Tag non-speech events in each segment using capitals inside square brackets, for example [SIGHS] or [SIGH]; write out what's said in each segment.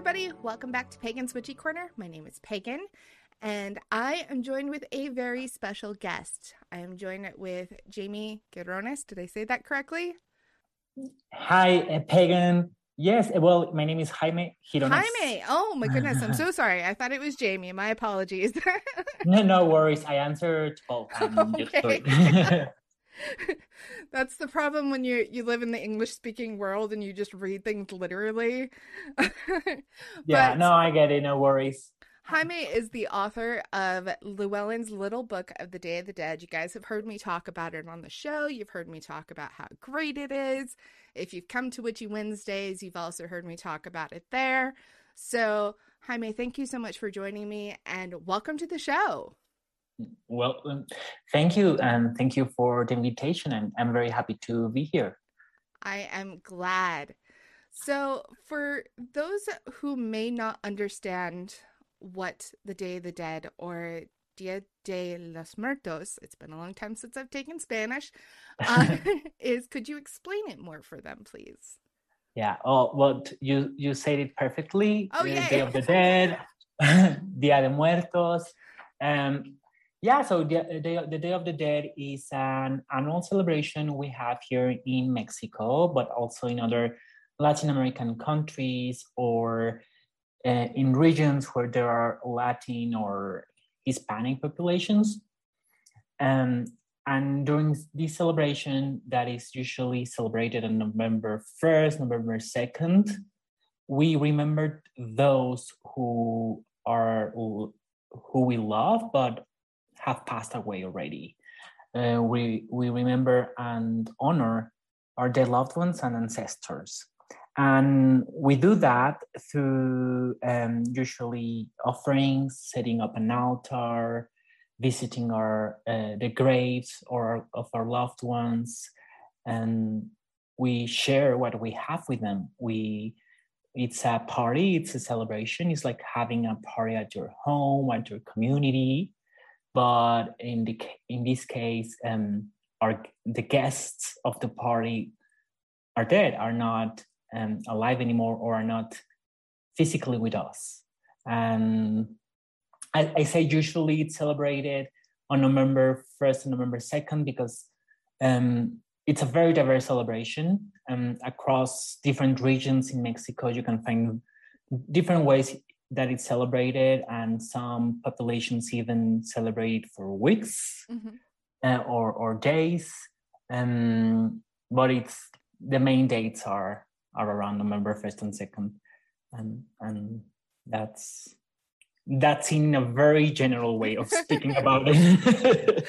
everybody. Welcome back to Pagan's Witchy Corner. My name is Pagan, and I am joined with a very special guest. I am joined with Jamie Girones. Did I say that correctly? Hi, uh, Pagan. Yes, uh, well, my name is Jaime Girones. Jaime. Oh my goodness, I'm so [LAUGHS] sorry. I thought it was Jamie. My apologies. [LAUGHS] no, no worries. I answered both. [LAUGHS] Okay. That's the problem when you you live in the English speaking world and you just read things literally. [LAUGHS] yeah, but no, I get it. No worries. Jaime is the author of Llewellyn's Little Book of the Day of the Dead. You guys have heard me talk about it on the show. You've heard me talk about how great it is. If you've come to Witchy Wednesdays, you've also heard me talk about it there. So, Jaime, thank you so much for joining me and welcome to the show. Well, um, thank you, and thank you for the invitation. I'm, I'm very happy to be here. I am glad. So, for those who may not understand what the Day of the Dead or Dia de los Muertos, it's been a long time since I've taken Spanish, [LAUGHS] uh, [LAUGHS] is, could you explain it more for them, please? Yeah. Oh, well, you you said it perfectly. Oh, yeah. Day of the Dead, [LAUGHS] Dia de Muertos. Um, yeah, so the, the, the, Day of the Dead is an annual celebration we have here in Mexico, but also in other Latin American countries or uh, in regions where there are Latin or Hispanic populations. Um, and during this celebration, that is usually celebrated on November 1st, November 2nd, we remember those who are who we love, but have passed away already. Uh, we, we remember and honor our dead loved ones and ancestors. And we do that through um, usually offerings, setting up an altar, visiting our uh, the graves or of our loved ones, and we share what we have with them. We it's a party, it's a celebration. It's like having a party at your home, at your community, but in the in this case um the guests of the party are dead are not um, alive anymore or are not physically with us. And I, I say usually it's celebrated on november 1st and november 2nd because um, it's a very diverse celebration um, across different regions in mexico. You can find different ways that it's celebrated, and some populations even celebrate for weeks mm-hmm. uh, or or days. Um, but it's the main dates are are around November first and second, and and that's that's in a very general way of speaking [LAUGHS] about it.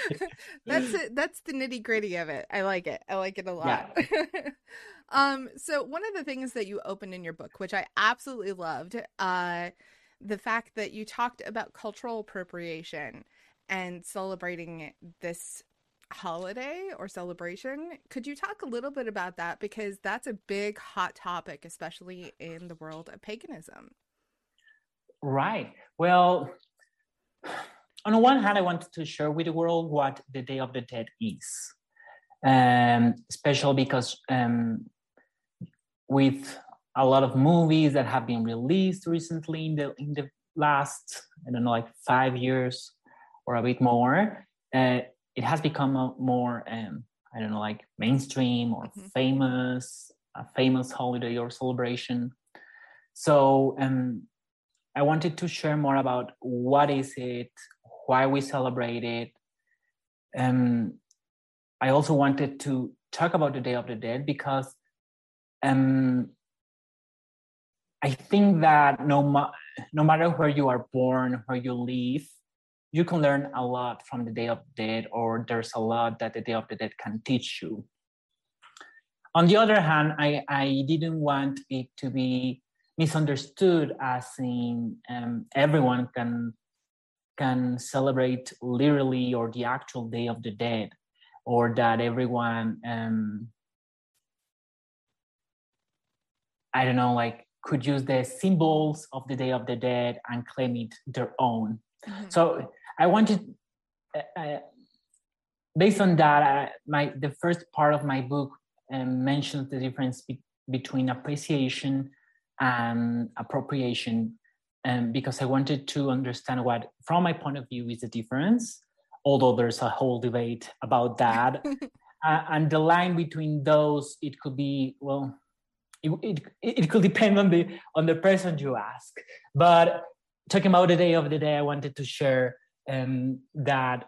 that's it. That's the nitty gritty of it. I like it. I like it a lot. Yeah. [LAUGHS] um, so one of the things that you opened in your book, which I absolutely loved, uh, the fact that you talked about cultural appropriation and celebrating this holiday or celebration. Could you talk a little bit about that? Because that's a big hot topic, especially in the world of paganism. Right. Well, [SIGHS] on the one hand, I wanted to share with the world what the Day of the Dead is, um, especially because um, with a lot of movies that have been released recently in the in the last I don't know like five years or a bit more. Uh, it has become a more um, I don't know like mainstream or mm-hmm. famous a famous holiday or celebration. So um, I wanted to share more about what is it, why we celebrate it. Um, I also wanted to talk about the Day of the Dead because um, I think that no, ma- no matter where you are born, where you live, you can learn a lot from the Day of the Dead, or there's a lot that the Day of the Dead can teach you. On the other hand, I, I didn't want it to be misunderstood as in um, everyone can can celebrate literally or the actual Day of the Dead, or that everyone um, I don't know, like could use the symbols of the Day of the Dead and claim it their own. Mm-hmm. So I wanted, uh, uh, based on that, uh, my the first part of my book um, mentions the difference be- between appreciation and appropriation um, because I wanted to understand what, from my point of view, is the difference. Although there's a whole debate about that, [LAUGHS] uh, and the line between those, it could be well, it, it, it could depend on the on the person you ask. But talking about the day of the day, I wanted to share um, that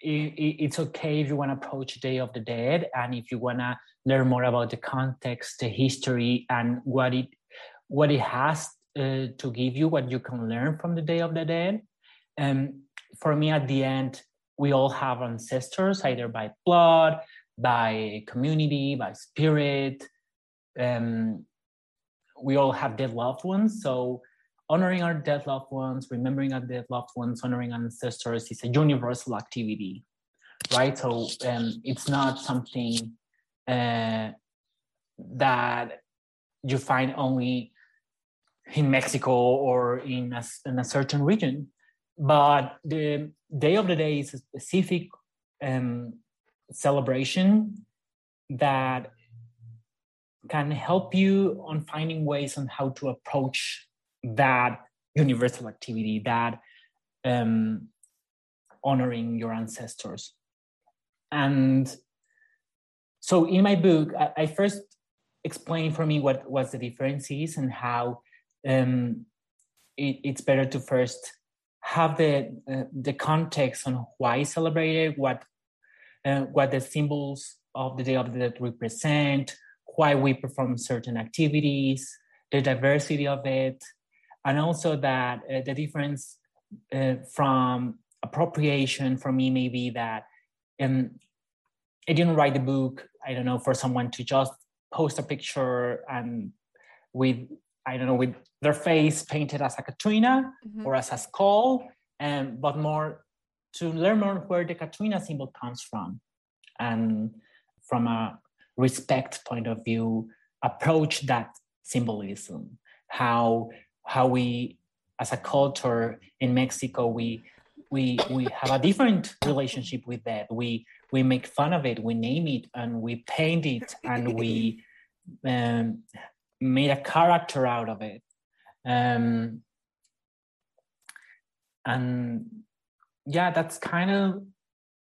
it, it's okay if you want to approach Day of the Dead and if you want to learn more about the context, the history, and what it what it has uh, to give you, what you can learn from the Day of the Dead. And um, for me, at the end, we all have ancestors, either by blood, by community, by spirit. Um, we all have dead loved ones. So honoring our dead loved ones, remembering our dead loved ones, honoring ancestors is a universal activity, right? So um, it's not something uh, that you find only in Mexico or in a, in a certain region. But the Day of the Day is a specific um, celebration that can help you on finding ways on how to approach that universal activity, that um, honoring your ancestors. And so in my book, I, first explained for me what was the difference is and how um, it, it's better to first have the uh, the context on why celebrate it, what uh, what the symbols of the Day of the Dead represent, why we perform certain activities, the diversity of it, and also that uh, the difference uh, from appropriation for me may be that um, I didn't write the book, I don't know, for someone to just post a picture and with, I don't know, with their face painted as a Catrina mm-hmm. or as a skull, um, but more to learn more where the Catrina symbol comes from. And from a respect point of view, approach that symbolism, how how we as a culture in Mexico we we we have a different relationship with that. We we make fun of it, we name it, and we paint it, and we um, made a character out of it. Um, and yeah, that's kind of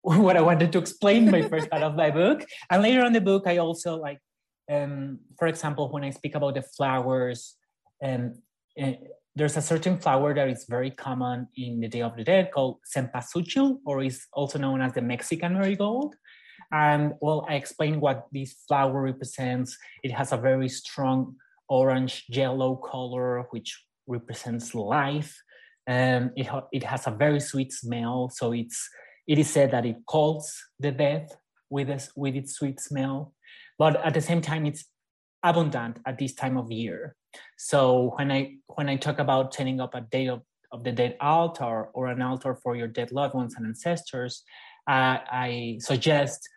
[LAUGHS] what I wanted to explain my first part of my book. And later on the book, I also like, um, for example, when I speak about the flowers, um, Eh, there's a certain flower that is very common in the Day of the Dead called cempasúchil, or is also known as the Mexican marigold. And well, I explain what this flower represents. It has a very strong orange yellow color, which represents life. Um, it, ha- it has a very sweet smell. So it's it is said that it calls the death with, a, with its sweet smell. But at the same time, it's abundant at this time of year. So when I when I talk about setting up a day of, of the dead altar or an altar for your dead loved ones and ancestors, uh, I suggest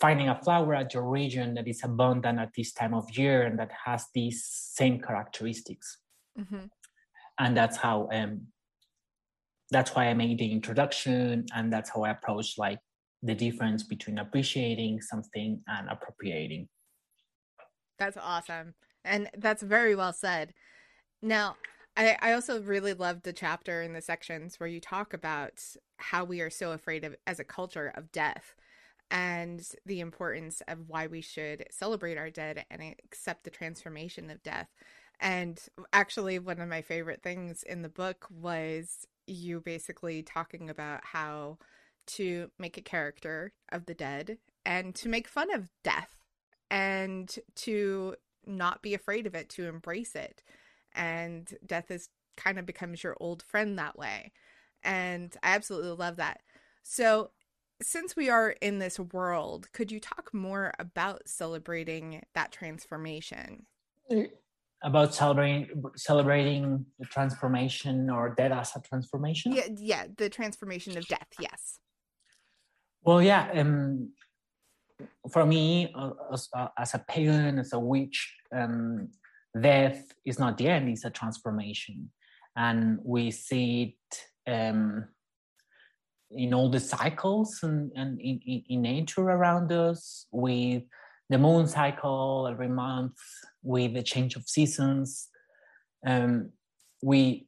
finding a flower at your region that is abundant at this time of year and that has these same characteristics. Mm-hmm. And that's how um, that's why I made the introduction, and that's how I approach like the difference between appreciating something and appropriating. That's awesome. And that's very well said. Now, I, I also really loved the chapter in the sections where you talk about how we are so afraid of, as a culture, of death and the importance of why we should celebrate our dead and accept the transformation of death. And actually, one of my favorite things in the book was you basically talking about how to make a character of the dead and to make fun of death and to not be afraid of it, to embrace it. And death is kind of becomes your old friend that way. And I absolutely love that. So, since we are in this world, could you talk more about celebrating that transformation? About celebrating celebrating the transformation or death as a transformation? Yeah, yeah, the transformation of death. Yes. Well, yeah. Um, for me, uh, as, uh, as, a pagan, as a witch, um, death is not the end; it's a transformation, and we see it um, in all the cycles and, and in, in, in, nature around us with the moon cycle every month with the change of seasons. Um, we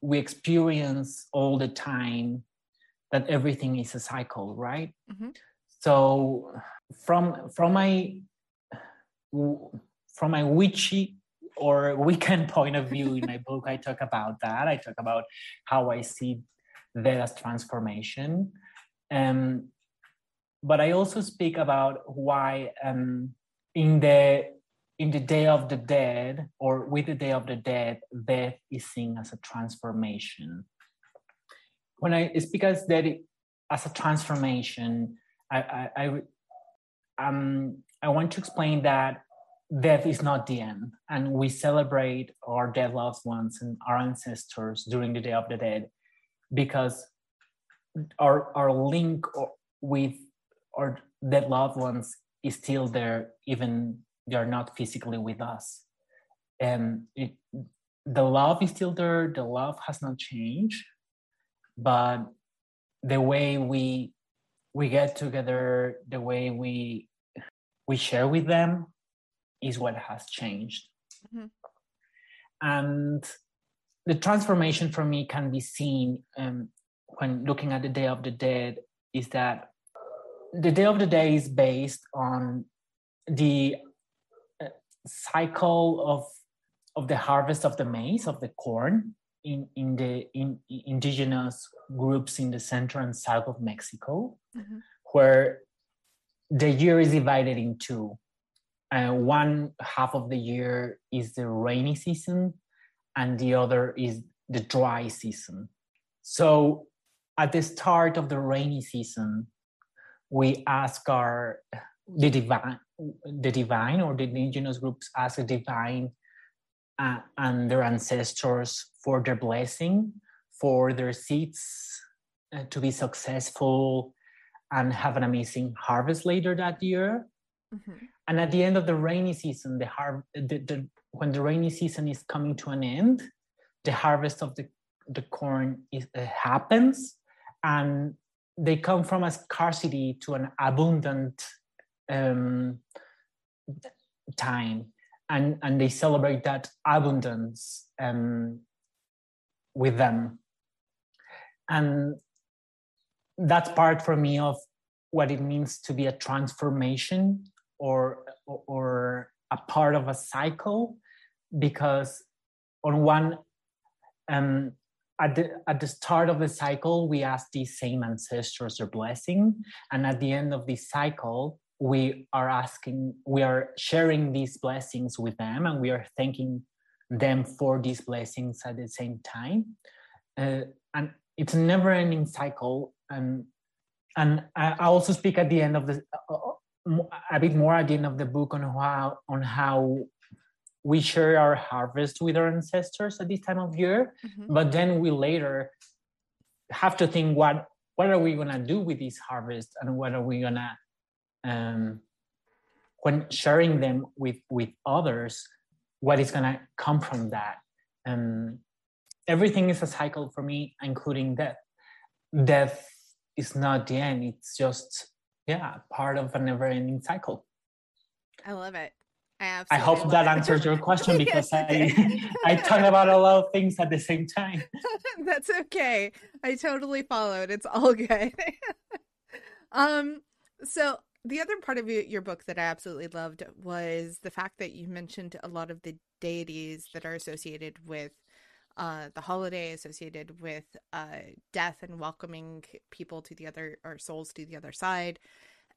we experience all the time that everything is a cycle, right? Mm-hmm. So from from my from my witchy or Wiccan point of view in my [LAUGHS] book, I talk about that. I talk about how I see that as transformation. Um, but I also speak about why um, in the in the Day of the Dead or with the Day of the Dead, death is seen as a transformation. When I it's because that as a transformation, I I, I um I want to explain that death is not the end, and we celebrate our dead loved ones and our ancestors during the Day of the Dead because our our link with our dead loved ones is still there, even they are not physically with us, and it, the love is still there. The love has not changed, but the way we we get together, the way we we share with them is what has changed. Mm-hmm. And the transformation for me can be seen um, when looking at the Day of the Dead is that the Day of the day is based on the uh, cycle of of the harvest of the maize of the corn in in the in, indigenous groups in the center and south of Mexico, mm-hmm. where the year is divided in two. Uh, one half of the year is the rainy season, and the other is the dry season. So, at the start of the rainy season, we ask our the divine, the divine, or the indigenous groups ask the divine uh, and their ancestors for their blessing, for their seeds uh, to be successful and have an amazing harvest later that year. Mm-hmm. And at the end of the rainy season, the, har- the, the when the rainy season is coming to an end, the harvest of the, the corn is, uh, happens, and they come from a scarcity to an abundant um, time, and and they celebrate that abundance um, with them, and that's part for me of what it means to be a transformation or or a part of a cycle because on one um at the at the start of the cycle we ask these same ancestors their blessing. And at the end of this cycle we are asking we are sharing these blessings with them and we are thanking them for these blessings at the same time. Uh, and it's a never ending cycle. And and I also speak at the end of the uh, uh, a bit more at the end of the book on how on how we share our harvest with our ancestors at this time of year, mm-hmm. but then we later have to think what what are we gonna do with this harvest and what are we gonna um, when sharing them with with others, what is gonna come from that? Um, everything is a cycle for me, including death. Death is not the end it's just yeah part of a never ending cycle i love it I, I hope that answers your question [LAUGHS] because I [LAUGHS] I talk about a lot of things at the same time. [LAUGHS] That's okay. I totally followed. It's all good. um so the other part of your book that I absolutely loved was the fact that you mentioned a lot of the deities that are associated with uh, the holiday associated with uh, death and welcoming people to the other or souls to the other side.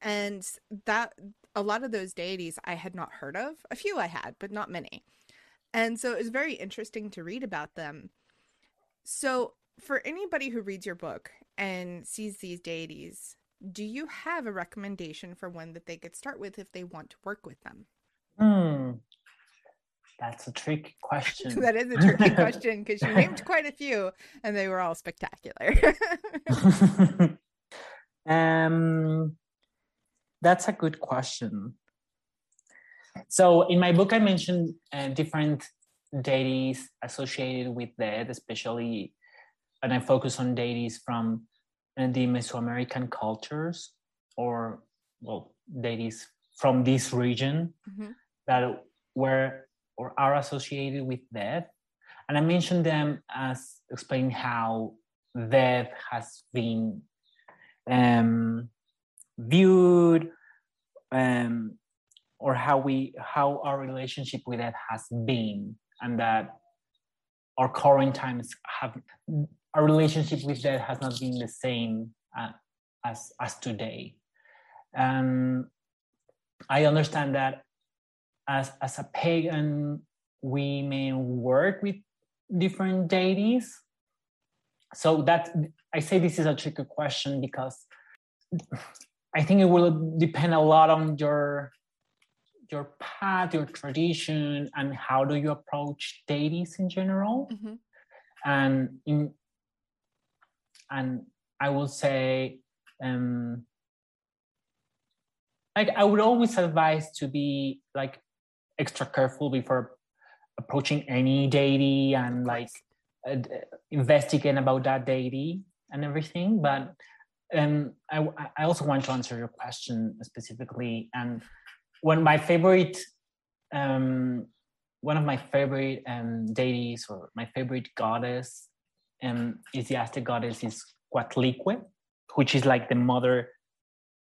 And that a lot of those deities I had not heard of. A few I had, but not many. And so it was very interesting to read about them. So, for anybody who reads your book and sees these deities, do you have a recommendation for one that they could start with if they want to work with them? Hmm. That's a tricky question. [LAUGHS] that is a tricky [LAUGHS] question because you named quite a few and they were all spectacular. [LAUGHS] um, that's a good question. So in my book, I mentioned uh, different deities associated with death, especially, and I focus on deities from uh, the Mesoamerican cultures or well, deities from this region Mhm. that were or are associated with death. And I mentioned them as explaining how death has been um, viewed um, or how we how our relationship with it has been and that our current times have our relationship with that has not been the same uh, as as today. And i understand that as as a pagan we may work with different deities. So that i say this is a tricky question because i think it will depend a lot on your your path your tradition and how do you approach deities in general. Mhm. and in and i will say um like i would always advise to be like extra careful before approaching any deity and like uh, investigate about that deity and everything. But um i i also want to answer your question specifically. And one my favorite um one of my favorite um deities or my favorite goddess um is the aztec goddess is Coatlicue, which is like the mother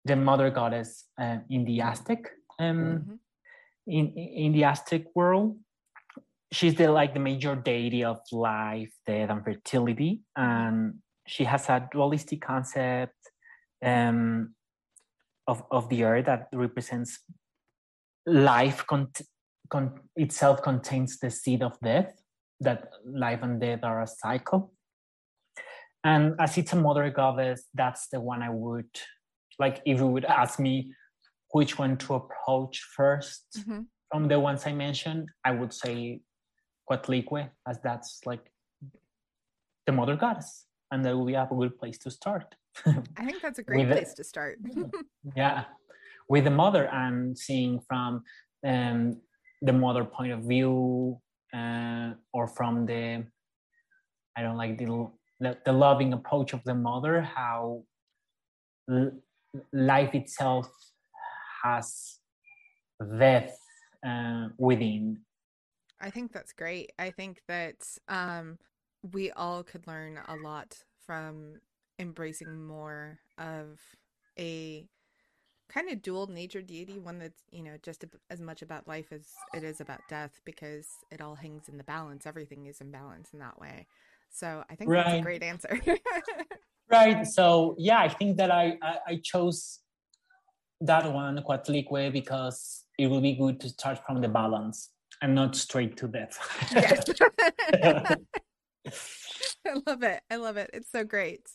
the mother goddess uh, in the aztec um Mhm. in in the aztec world. She's the like the major deity of life death and fertility. And she has a dualistic concept um of of the earth that represents life cont- con- itself contains the seed of death that life and death are a cycle and as it's a mother goddess that's the one i would like if you would ask me which one to approach 1st Mhm. from the ones i mentioned i would say Coatlicue, as that's like the mother goddess and that would be a good place to start [LAUGHS] I think that's a great With place to start. [LAUGHS] yeah with the mother and seeing from um, the mother point of view uh, or from the i don't like the, the loving approach of the mother how l- life itself has death uh, within I think that's great. I think that um, we all could learn a lot from embracing more of a kind of dual nature deity, one that's, you know, just as much about life as it is about death because it all hangs in the balance. Everything is in balance in that way. So I think that's a great answer. [LAUGHS] right so yeah i think that i i, I chose that one Coatlicue, because it will be good to start from the balance and not straight to death yes. [LAUGHS] [LAUGHS] [LAUGHS] I love it. I love it. It's so great.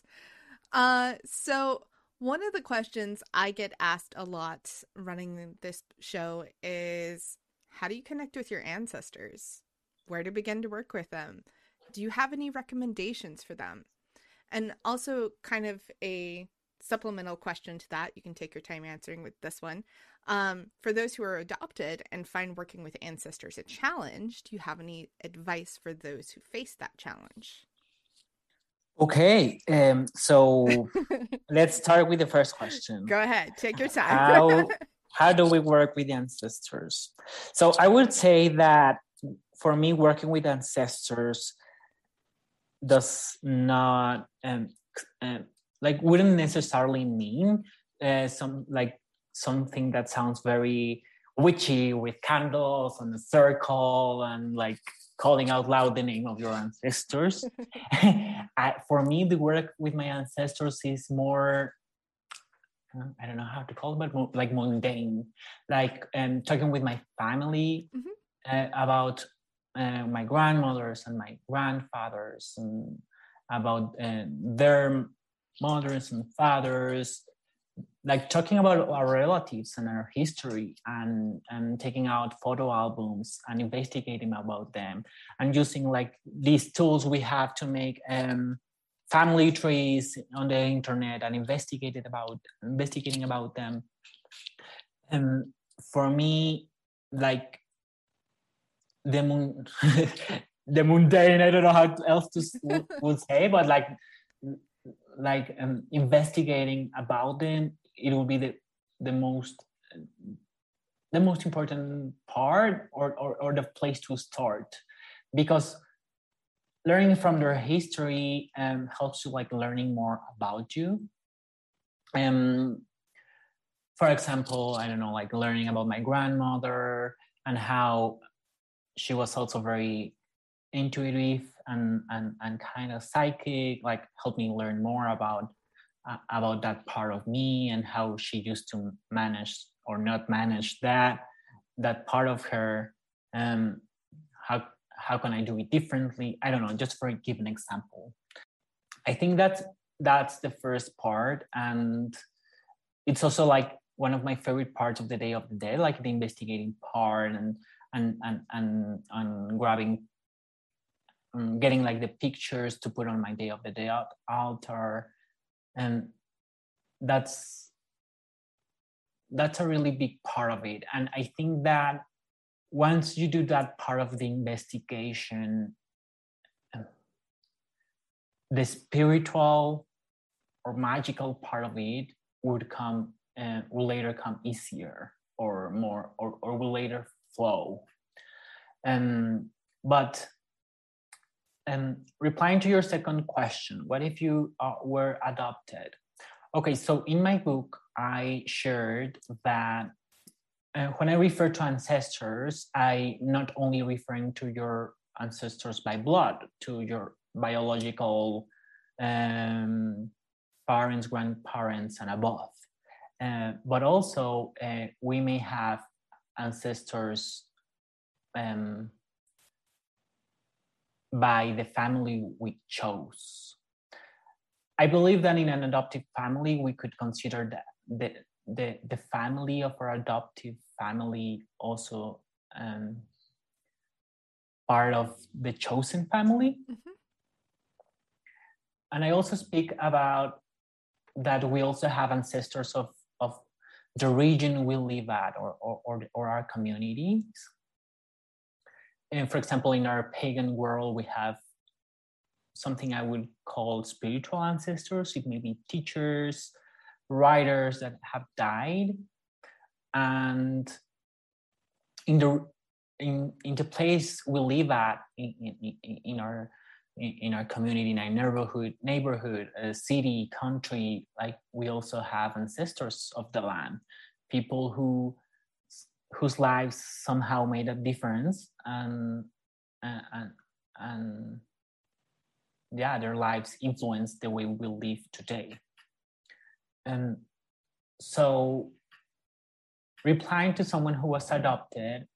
Uh, so one of the questions I get asked a lot running this show is how do you connect with your ancestors? Where to begin to work with them? Do you have any recommendations for them? And also kind of a supplemental question to that. You can take your time answering with this one. Um, for those who are adopted and find working with ancestors a challenge, do you have any advice for those who face that challenge? okay um so [LAUGHS] let's start with the first question Go ahead, take your time. how [LAUGHS] how do we work with the ancestors so i would say that for me working with ancestors does not um, um like wouldn't necessarily mean uh, some like something that sounds very witchy with candles and a circle and like calling out loud the name of your ancestors [LAUGHS] [LAUGHS] I, for me the work with my ancestors is more uh, I don't know how to call it, but mo- like mundane, like um, talking with my family Mhm. uh, about uh, my grandmothers and my grandfathers and about uh, their mothers and fathers, like talking about our relatives and our history and and taking out photo albums and investigating about them and using like these tools we have to make um, family trees on the internet and investigated about investigating about them. And for me like the moon [LAUGHS] the mundane i don't know how else to would say but like like um, investigating about them it will be the the most the most important part or, or, or the place to start. Because learning from their history um, helps you like learning more about you. Um, for example i don't know like learning about my grandmother and how she was also very intuitive and and, and kind of psychic like helped me learn more about uh, about that part of me and how she used to manage or not manage that that part of her um how how can i do it differently? I don't know just for give an example. I think that's that's the first part and it's also like one of my favorite parts of the day of the day like the investigating part and and and and, and grabbing getting like the pictures to put on my day of the day altar. And that's that's a really big part of it. And i think that once you do that part of the investigation the spiritual or magical part of it would come and uh, will later come easier or more or, or will later flow. Um, but um, replying to your second question what if you uh, were adopted? Okay, so in my book, I shared that uh, when I refer to ancestors, I not only referring to your ancestors by blood, to your biological um, parents, grandparents, and above, uh, but also uh, we may have ancestors um, by the family we chose. I believe that in an adoptive family, we could consider that the the, the family of our adoptive family also um, part of the chosen family. Mm-hmm. And I also speak about that we also have ancestors of, of the region we live at or, or, or, or our communities. And for example, in our pagan world, we have something I would call spiritual ancestors. It may be teachers, writers that have died, and in the in in the place we live at in in, in our in our community, in our neighborhood, neighborhood, uh, city, country, like we also have ancestors of the land, people who whose lives somehow made a difference and and and yeah their lives influence the way we live today. And so replying to someone who was adopted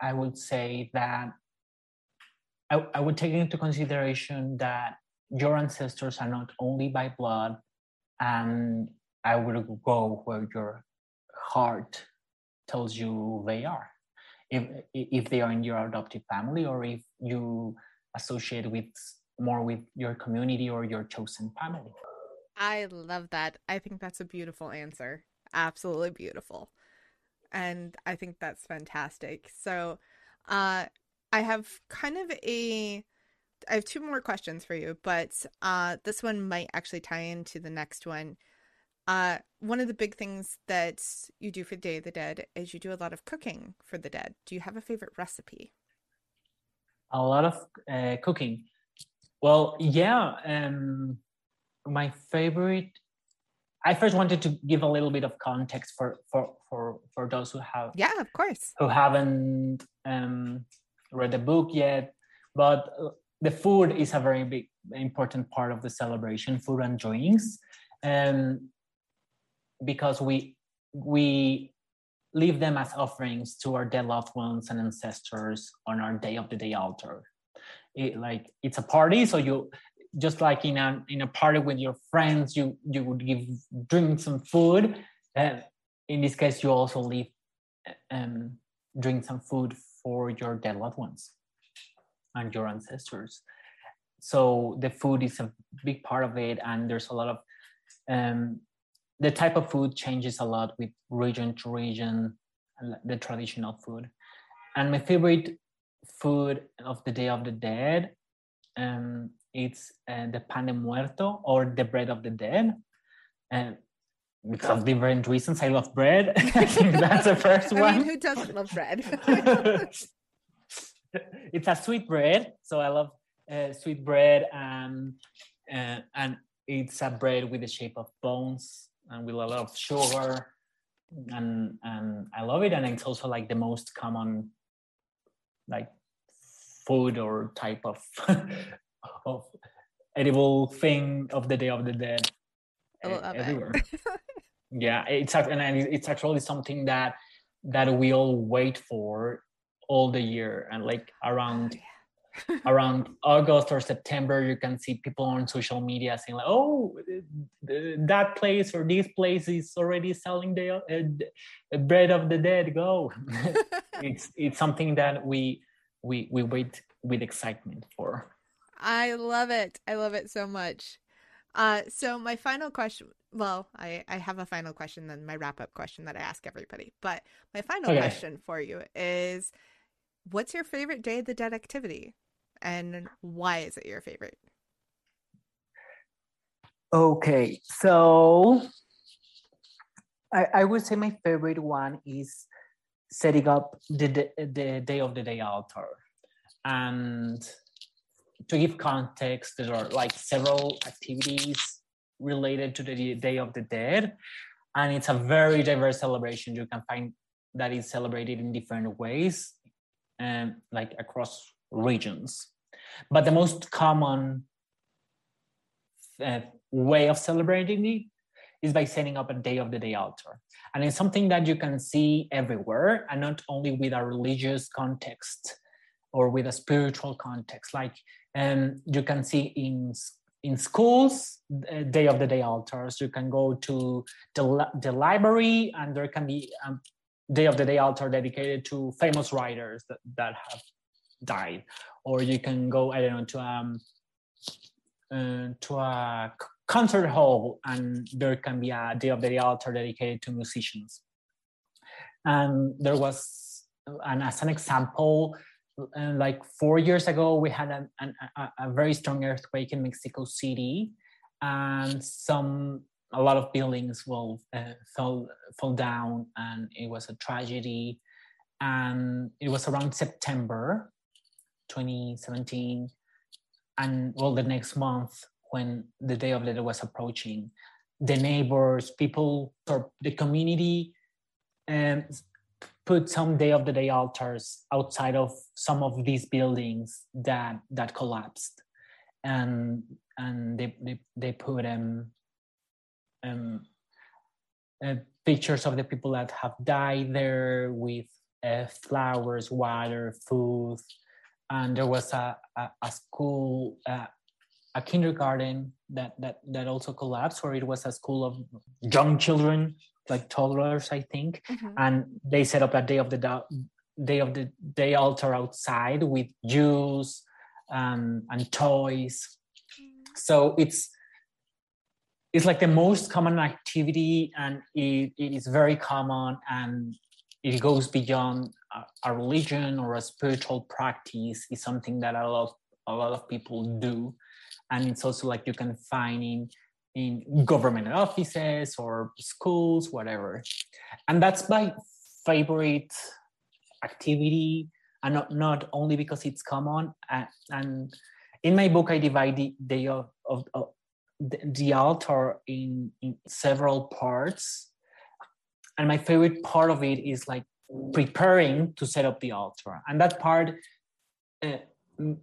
i would say that I, I would take into consideration that your ancestors are not only by blood and i would go where your heart tells you they are if if they are in your adoptive family or if you associate with more with your community or your chosen family. I love that. I think that's a beautiful answer. Absolutely beautiful. And I think that's fantastic. So, uh, I have kind of a I have two more questions for you, but uh, this one might actually tie into the next one. Uh, one of the big things that you do for Day of the Dead is you do a lot of cooking for the dead. Do you have a favorite recipe? A lot of uh, cooking. Well, yeah. Um, my favorite. I first wanted to give a little bit of context for for for for those who have. Yeah, of course. Who haven't um, read the book yet, but the food is a very big important part of the celebration. Food and drinks, and because we we leave them as offerings to our dead loved ones and ancestors on our day of the day altar. It, like it's a party so you just like in a in a party with your friends you you would give drink some food. And in this case you also leave um drink some food for your dead loved ones and your ancestors. So the food is a big part of it and there's a lot of um the type of food changes a lot with region to region the traditional food and my favorite food of the Day of the Dead. Um, it's uh, the pan de muerto or the bread of the dead. And because of different reasons. I love bread. [LAUGHS] I think that's the first [LAUGHS] I one. mean, who doesn't love bread? [LAUGHS] it's a sweet bread, so I love uh, sweet bread, and uh, and it's a bread with the shape of bones and with a lot of sugar, and and I love it. And it's also like the most common, like food or type of [LAUGHS] of edible thing of the Day of the Dead uh, it. everywhere. [LAUGHS] yeah, it's and it's actually something that that we all wait for all the year and like around around August or September, you can see people on social media saying like, "Oh, that place or this place is already selling the uh, bread of the dead." Go! [LAUGHS] [LAUGHS] it's it's something that we we we wait with excitement for. I love it. I love it so much. Uh, so my final question, well, I, I have a final question, then my wrap up question that I ask everybody. But my final Okay. question for you is what's your favorite Day of the Dead activity? And why is it your favorite? Okay, so I, I would say my favorite one is setting up the, the, the day of the day altar. And to give context, there are like several activities related to the Day of the Dead. And it's a very diverse celebration. You can find that is celebrated in different ways, um, like across regions. But the most common uh, way of celebrating it is by setting up a day of the day altar. And it's something that you can see everywhere and not only with a religious context or with a spiritual context. Like um, you can see in in schools uh, day of the day altars. You can go to the, the library and there can be a day of the day altar dedicated to famous writers that, that have died. Or you can go i don't know to um uh, to a concert hall and there can be a day of the day altar dedicated to musicians. And there was and as an example uh, like four years ago we had an, a, a very strong earthquake in mexico city and some a lot of buildings will uh, fell down and it was a tragedy. And it was around september 2017 and well the next month when the day of the dead was approaching the neighbors people or the community um, put some day of the day altars outside of some of these buildings that that collapsed. And and they they, they put um, um uh, pictures of the people that have died there with uh, flowers water food. And there was a, a, a school uh, a kindergarten that, that that also collapsed where it was a school of young children like toddlers i think. Mhm. and they set up a day of the da- day of the day altar outside with juice um, and toys. So it's it's like the most common activity and it, it is very common and it goes beyond a, a religion or a spiritual practice. Is something that a lot a lot of people do. And it's also like you can find in in government offices or schools whatever. And that's my favorite activity. And not, not only because it's common and, and in my book i divide the day of, of, of the, the altar in, in several parts. And my favorite part of it is like preparing to set up the altar. And that part uh,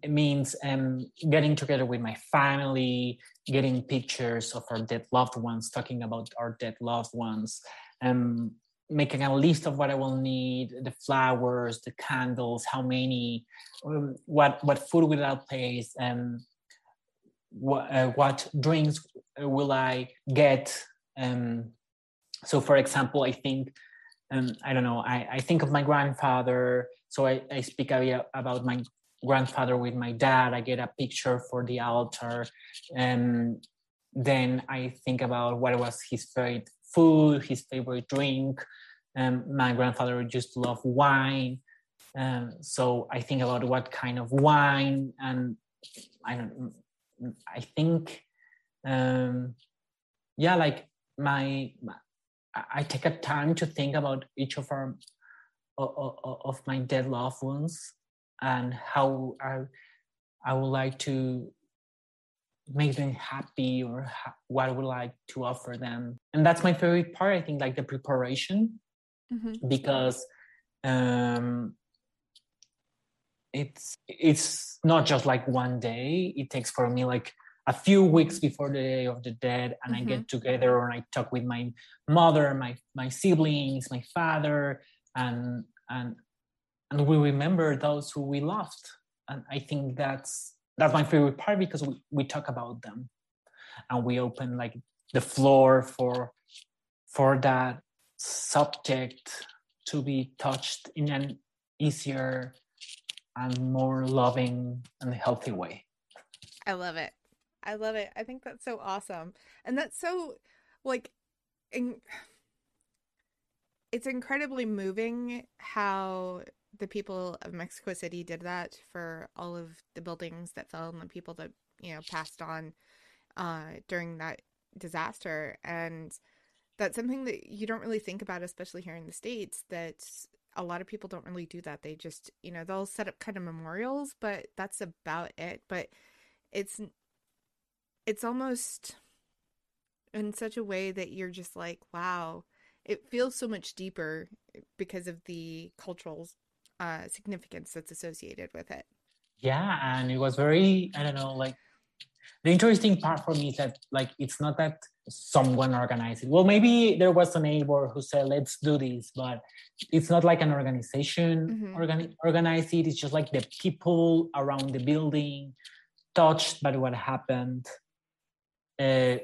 means um, getting together with my family getting pictures of our dead loved ones talking about our dead loved ones um, making a list of what i will need the flowers the candles how many um, what what food will i place and what, uh, what drinks will i get? Um, so for example i think um, i don't know I, I think of my grandfather. So i, I speak about my grandfather with my dad. I get a picture for the altar. And then i think about what was his favorite food his favorite drink. Um, my grandfather used to love wine. Um, so i think about what kind of wine and i don't i think um, yeah like my I take a time to think about each of our of my dead loved ones and how I I would like to make them happy or what I would like to offer them. And that's my favorite part. I think like the preparation mm-hmm. because um, it's it's not just like one day. It takes for me like a few weeks before the day of the dead and mm-hmm. i get mm-hmm. together and i talk with my mother my my siblings my father and and and we remember those who we lost and i think that's that's my favorite part because we, we talk about them and we open like the floor for for that subject to be touched in an easier and more loving and healthy way i love it I love it. I think that's so awesome. And that's so like in... it's incredibly moving how the people of Mexico City did that for all of the buildings that fell and the people that, you know, passed on uh during that disaster and that's something that you don't really think about especially here in the states that a lot of people don't really do that. They just you know they'll set up kind of memorials but that's about it. But it's it's almost in such a way that you're just like, wow, it feels so much deeper because of the cultural uh, significance that's associated with it. Yeah, and it was very, I don't know, like the interesting part for me is that like it's not that someone organized it. Well, maybe there was a neighbor who said, "Let's do this," but it's not like an organization mm-hmm. organi- organized it. It's just like the people around the building touched by what happened uh,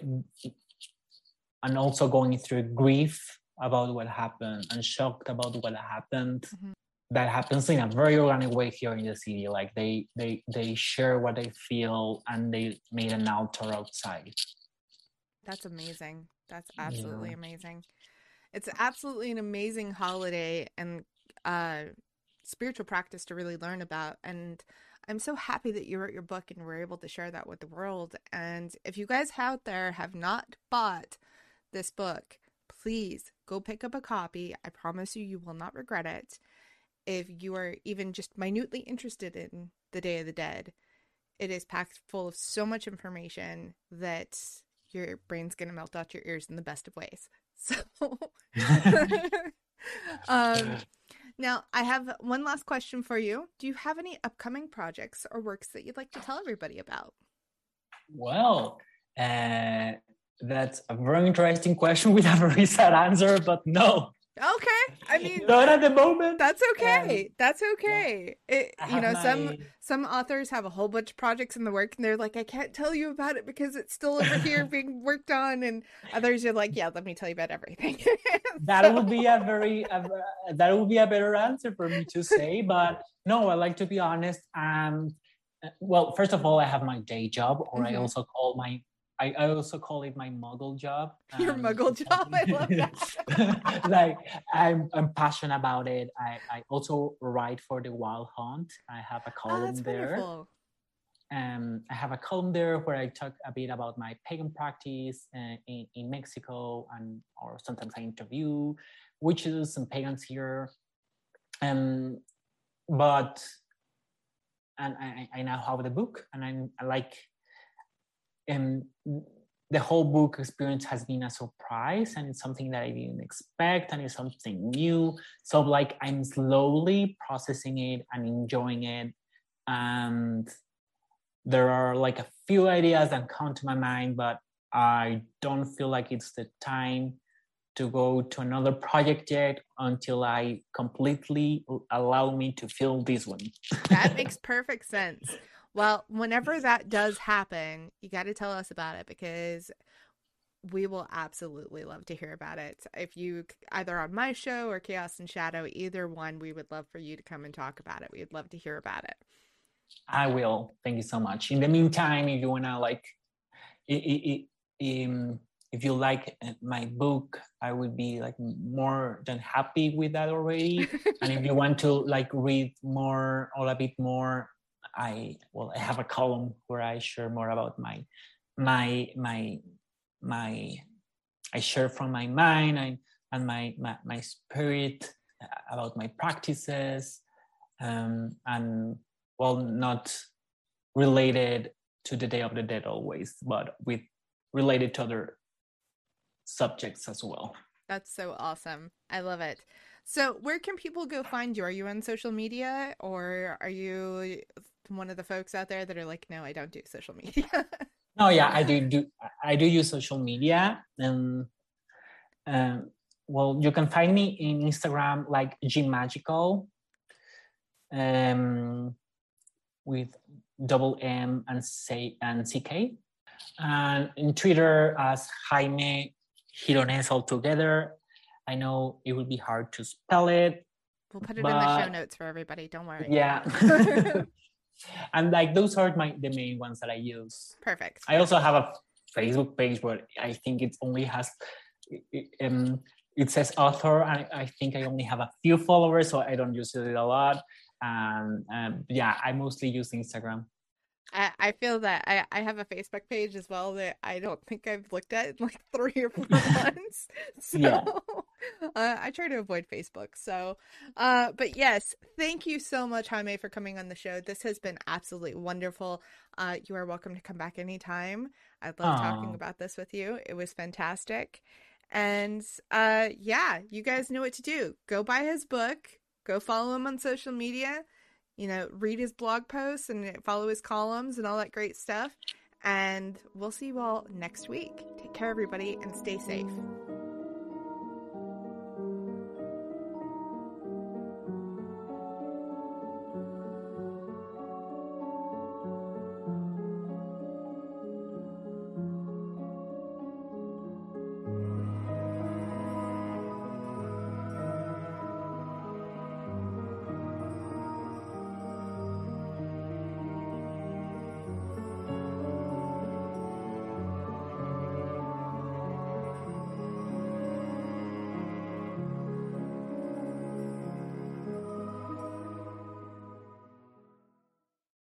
and also going through grief about what happened and shocked about what happened mm-hmm. That happens in a very organic way here in the city like they they they share what they feel and they made an altar outside that's amazing that's absolutely yeah. amazing it's absolutely an amazing holiday and uh spiritual practice to really learn about and I'm so happy that you wrote your book and were able to share that with the world. And if you guys out there have not bought this book, please go pick up a copy. I promise you, you will not regret it. If you are even just minutely interested in the Day of the Dead, it is packed full of so much information that your brain's going to melt out your ears in the best of ways. [LAUGHS] So, [LAUGHS] um, now, I have one last question for you. Do you have any upcoming projects or works that you'd like to tell everybody about? Well, uh, that's a very interesting question [LAUGHS] with a very sad answer, but no. Okay. I mean, [LAUGHS] not at the moment. That's okay. Um, that's okay. It, you know, my... some some authors have a whole bunch of projects in the work, and they're like, I can't tell you about it because it's still over here [LAUGHS] being worked on, and others are like, Yeah, let me tell you about everything. [LAUGHS] that so... would be a very a, that would be a better answer for me to say, but no, I like to be honest. Um, well, first of all, I have my day job, or mm-hmm. I also call my I, I also call it my muggle job. [LAUGHS] Your um, muggle job, I [LAUGHS] love that. [LAUGHS] like I'm I'm passionate about it. I, I also write for the Wild Hunt. I have a oh, column oh, there. Wonderful. Um, I have a column there where I talk a bit about my pagan practice uh, in, in Mexico, and or sometimes I interview witches and pagans here. Um, but and I, I now have the book, and I'm I like and the whole book experience has been a surprise and it's something that I didn't expect and it's something new. So like I'm slowly processing it and enjoying it. And there are like a few ideas that come to my mind, but I don't feel like it's the time to go to another project yet until I completely allow me to feel this one. that [LAUGHS] makes perfect sense. Well, whenever that does happen, you got to tell us about it because we will absolutely love to hear about it. If you either on my show or Chaos and Shadow, either one, we would love for you to come and talk about it. We'd love to hear about it. I will. Thank you so much. In the meantime, if you wanna like, if you like uh, my book, I would be like more than happy with that already. and if you want to like read more or a bit more I well I have a column where I share more about my my my my I share from my mind and and my my, my spirit uh, about my practices um, and well not related to the day of the dead always but with related to other subjects as well. That's so awesome. I love it so where can people go find you are you on social media or are you one of the folks out there that are like no i don't do social [LAUGHS] media no yeah i do do i do use social media and um, well you can find me in instagram like g magical um, with double M and say and CK, and in Twitter as Jaime Gironés all together. I know it will be hard to spell it. We'll put it but, in the show notes for everybody. Don't worry. Yeah. [LAUGHS] [LAUGHS] and like those are my the main ones that I use. Perfect. I also have a Facebook page, but I think it only has um, it says author, and I think I only have a few followers, so I don't use it a lot and um, yeah i mostly use instagram I, I feel that I, I have a Facebook page as well that I don't think I've looked at in like three or four [LAUGHS] months. So yeah. Uh, I try to avoid Facebook. So, uh, but yes, thank you so much, Jaime, for coming on the show. This has been absolutely wonderful. Uh, you are welcome to come back anytime. I love Aww. talking about this with you. It was fantastic. And uh, yeah, you guys know what to do. Go buy his book go follow him on social media. You know, read his blog posts and follow his columns and all that great stuff. And we'll see you all next week. Take care, everybody, and stay safe.